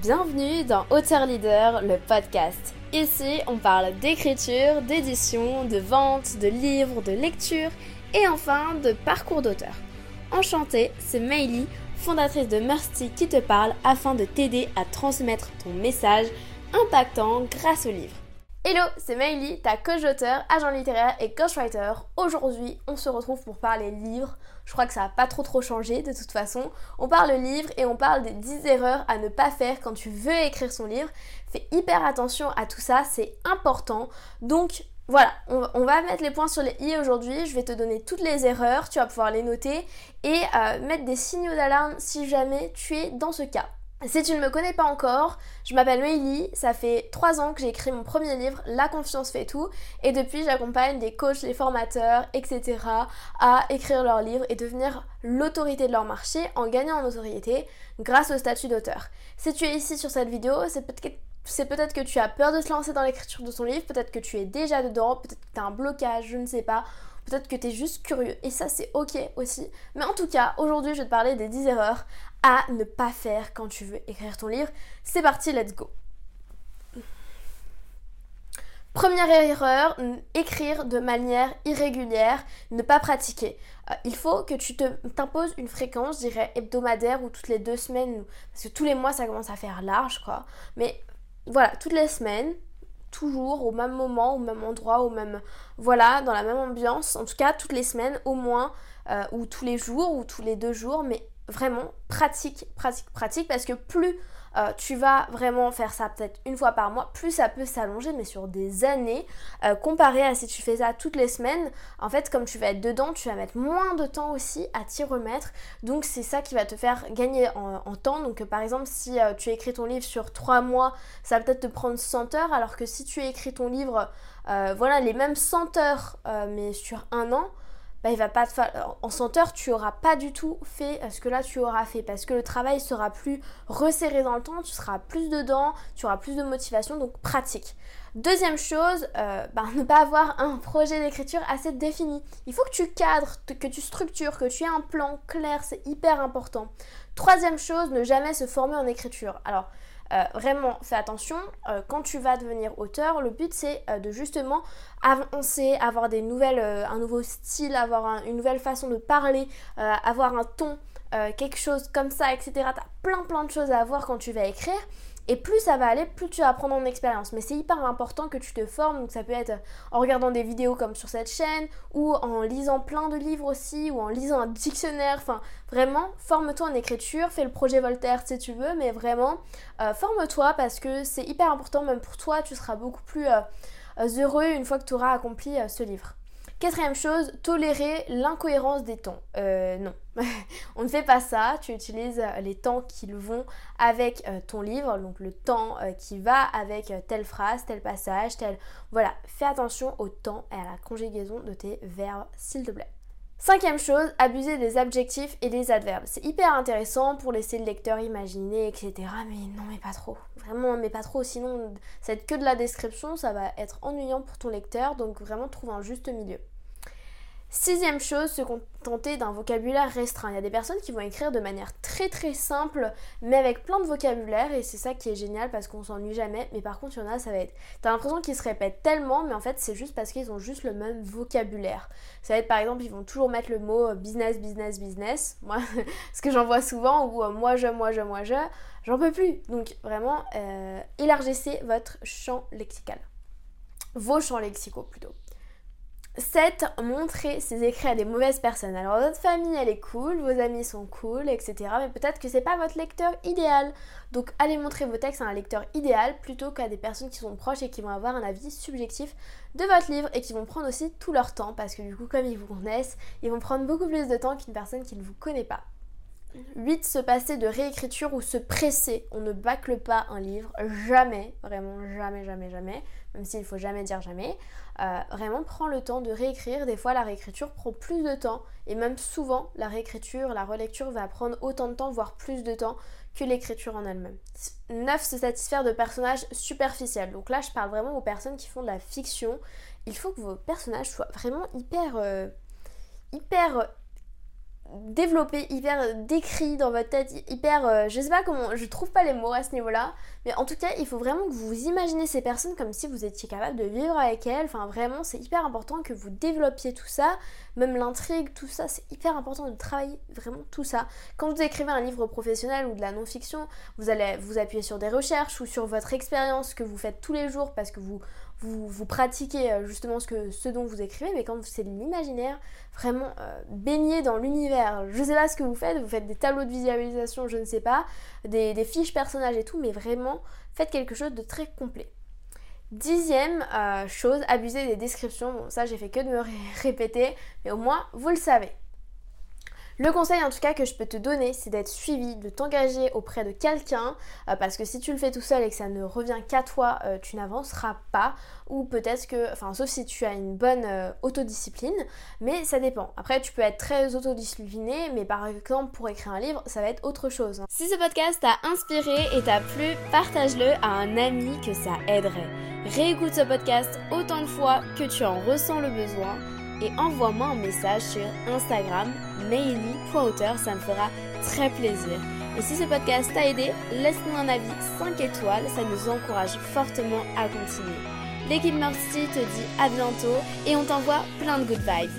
Bienvenue dans Auteur Leader, le podcast. Ici, on parle d'écriture, d'édition, de vente, de livres, de lecture et enfin de parcours d'auteur. Enchantée, c'est Meili, fondatrice de Mercy qui te parle afin de t'aider à transmettre ton message impactant grâce au livre. Hello, c'est Maëlie, ta coach d'auteur, agent littéraire et ghostwriter. Aujourd'hui, on se retrouve pour parler livre. Je crois que ça n'a pas trop trop changé de toute façon. On parle livre et on parle des 10 erreurs à ne pas faire quand tu veux écrire son livre. Fais hyper attention à tout ça, c'est important. Donc voilà, on, va mettre les points sur les i aujourd'hui. Je vais te donner toutes les erreurs, tu vas pouvoir les noter et euh, mettre des signaux d'alarme si jamais tu es dans ce cas. Si tu ne me connais pas encore, je m'appelle Meili, ça fait 3 ans que j'ai écrit mon premier livre, La confiance fait tout, et depuis j'accompagne des coachs, des formateurs, etc. à écrire leurs livres et devenir l'autorité de leur marché en gagnant en notoriété grâce au statut d'auteur. Si tu es ici sur cette vidéo, c'est peut-être que tu as peur de te lancer dans l'écriture de ton livre, peut-être que tu es déjà dedans, peut-être que tu as un blocage, je ne sais pas. Peut-être que tu es juste curieux et ça c'est ok aussi. Mais en tout cas, aujourd'hui je vais te parler des 10 erreurs à ne pas faire quand tu veux écrire ton livre. C'est parti, let's go. Première erreur, écrire de manière irrégulière, ne pas pratiquer. Euh, il faut que tu t'imposes une fréquence, je dirais hebdomadaire ou toutes les deux semaines, parce que tous les mois ça commence à faire large quoi. Mais voilà, toutes les semaines, toujours au même moment, au même endroit, au même voilà, dans la même ambiance. En tout cas, toutes les semaines au moins, euh, ou tous les jours, ou tous les deux jours, mais vraiment pratique, pratique, pratique, parce que plus euh, tu vas vraiment faire ça peut-être une fois par mois, plus ça peut s'allonger, mais sur des années, euh, comparé à si tu fais ça toutes les semaines, en fait, comme tu vas être dedans, tu vas mettre moins de temps aussi à t'y remettre, donc c'est ça qui va te faire gagner en, temps. Donc par exemple, si euh, tu écris ton livre sur trois mois, ça va peut-être te prendre 100 heures, alors que si tu écris ton livre, voilà, les mêmes 100 heures, mais sur un an, bah, pas en 100 heures, tu auras pas du tout fait euh, ce que là tu auras fait parce que le travail sera plus resserré dans le temps, tu seras plus dedans, tu auras plus de motivation, donc pratique. Deuxième chose, euh, bah, ne pas avoir un projet d'écriture assez défini. Il faut que tu cadres, que tu structures, que tu aies un plan clair, c'est hyper important. Troisième chose, ne jamais se former en écriture. Alors, euh, vraiment, fais attention, euh, quand tu vas devenir auteur, le but c'est euh, de justement avancer, avoir des nouvelles, un nouveau style, avoir une nouvelle façon de parler, avoir un ton, quelque chose comme ça, etc. Tu as plein plein de choses à avoir quand tu vas écrire. Et plus ça va aller, plus tu vas prendre en expérience. Mais c'est hyper important que tu te formes. Donc ça peut être en regardant des vidéos comme sur cette chaîne, ou en lisant plein de livres aussi, ou en lisant un dictionnaire. Enfin, vraiment, forme-toi en écriture. Fais le projet Voltaire si tu veux, mais vraiment, euh, forme-toi parce que c'est hyper important. Même pour toi, tu seras beaucoup plus euh, heureux une fois que tu auras accompli euh, ce livre. Quatrième chose, tolérer l'incohérence des temps. Euh, non, on ne fait pas ça. Tu utilises euh, les temps qui vont avec euh, ton livre, donc le temps qui va avec telle phrase, tel passage, tel... Voilà, fais attention au temps et à la conjugaison de tes verbes, s'il te plaît. Cinquième chose, abuser des adjectifs et des adverbes. C'est hyper intéressant pour laisser le lecteur imaginer, etc. Mais non, mais pas trop. Vraiment, mais pas trop. Sinon, ça va que de la description, ça va être ennuyant pour ton lecteur. Donc vraiment, trouve un juste milieu. Sixième chose, se contenter d'un vocabulaire restreint. Il y a des personnes qui vont écrire de manière très très simple, mais avec plein de vocabulaire, et c'est ça qui est génial parce qu'on s'ennuie jamais. Mais par contre, il y en a, ça va être. T'as l'impression qu'ils se répètent tellement, mais en fait, c'est juste parce qu'ils ont juste le même vocabulaire. Ça va être par exemple, ils vont toujours mettre le mot business, business, business. Moi, ce que j'en vois souvent, ou euh, moi, je, moi, je, moi, je, j'en peux plus. Donc vraiment, euh, élargissez votre champ lexical. Vos champs lexicaux plutôt. 7. Montrer ses écrits à des mauvaises personnes. Alors votre famille elle est cool, vos amis sont cool, etc. Mais peut-être que c'est pas votre lecteur idéal. Donc allez montrer vos textes à un lecteur idéal plutôt qu'à des personnes qui sont proches et qui vont avoir un avis subjectif de votre livre et qui vont prendre aussi tout leur temps parce que du coup comme ils vous connaissent, ils vont prendre beaucoup plus de temps qu'une personne qui ne vous connaît pas. 8. Se passer de réécriture ou se presser. On ne bâcle pas un livre, jamais, vraiment jamais, jamais, jamais, même s'il faut jamais dire jamais. Euh, vraiment, prends le temps de réécrire. Des fois, la réécriture prend plus de temps, et même souvent, la réécriture, la relecture va prendre autant de temps, voire plus de temps que l'écriture en elle-même. 9. Se satisfaire de personnages superficiels. Donc là, je parle vraiment aux personnes qui font de la fiction. Il faut que vos personnages soient vraiment hyper. Euh, hyper développé, hyper décrit dans votre tête, hyper, euh, je sais pas comment, je trouve pas les mots à ce niveau-là, mais en tout cas, il faut vraiment que vous vous imaginez ces personnes comme si vous étiez capable de vivre avec elles. Enfin, vraiment, c'est hyper important que vous développiez tout ça, même l'intrigue, tout ça, c'est hyper important de travailler vraiment tout ça. Quand vous écrivez un livre professionnel ou de la non-fiction, vous allez vous appuyer sur des recherches ou sur votre expérience que vous faites tous les jours parce que vous vous, pratiquez euh, justement ce, que, ce dont vous écrivez, mais quand c'est de l'imaginaire, vraiment euh, baigné dans l'univers. Je sais pas ce que vous faites, vous faites des tableaux de visualisation, je ne sais pas, des, fiches personnages et tout, mais vraiment faites quelque chose de très complet. Dixième euh, chose, abuser des descriptions. Bon, ça j'ai fait que de me répéter, mais au moins vous le savez. Le conseil en tout cas que je peux te donner, c'est d'être suivi, de t'engager auprès de quelqu'un, euh, parce que si tu le fais tout seul et que ça ne revient qu'à toi, euh, tu n'avanceras pas, ou peut-être que, enfin sauf si tu as une bonne euh, autodiscipline, mais ça dépend. Après tu peux être très autodiscipliné, mais par exemple pour écrire un livre, ça va être autre chose. Si ce podcast t'a inspiré et t'a plu, partage-le à un ami que ça aiderait. Réécoute ce podcast autant de fois que tu en ressens le besoin et envoie-moi un message sur Instagram maily.auteur, ça me fera très plaisir. Et si ce podcast t'a aidé, laisse-nous un avis 5 étoiles, ça nous encourage fortement à continuer. L'équipe Mercy te dit à bientôt et on t'envoie plein de good vibes.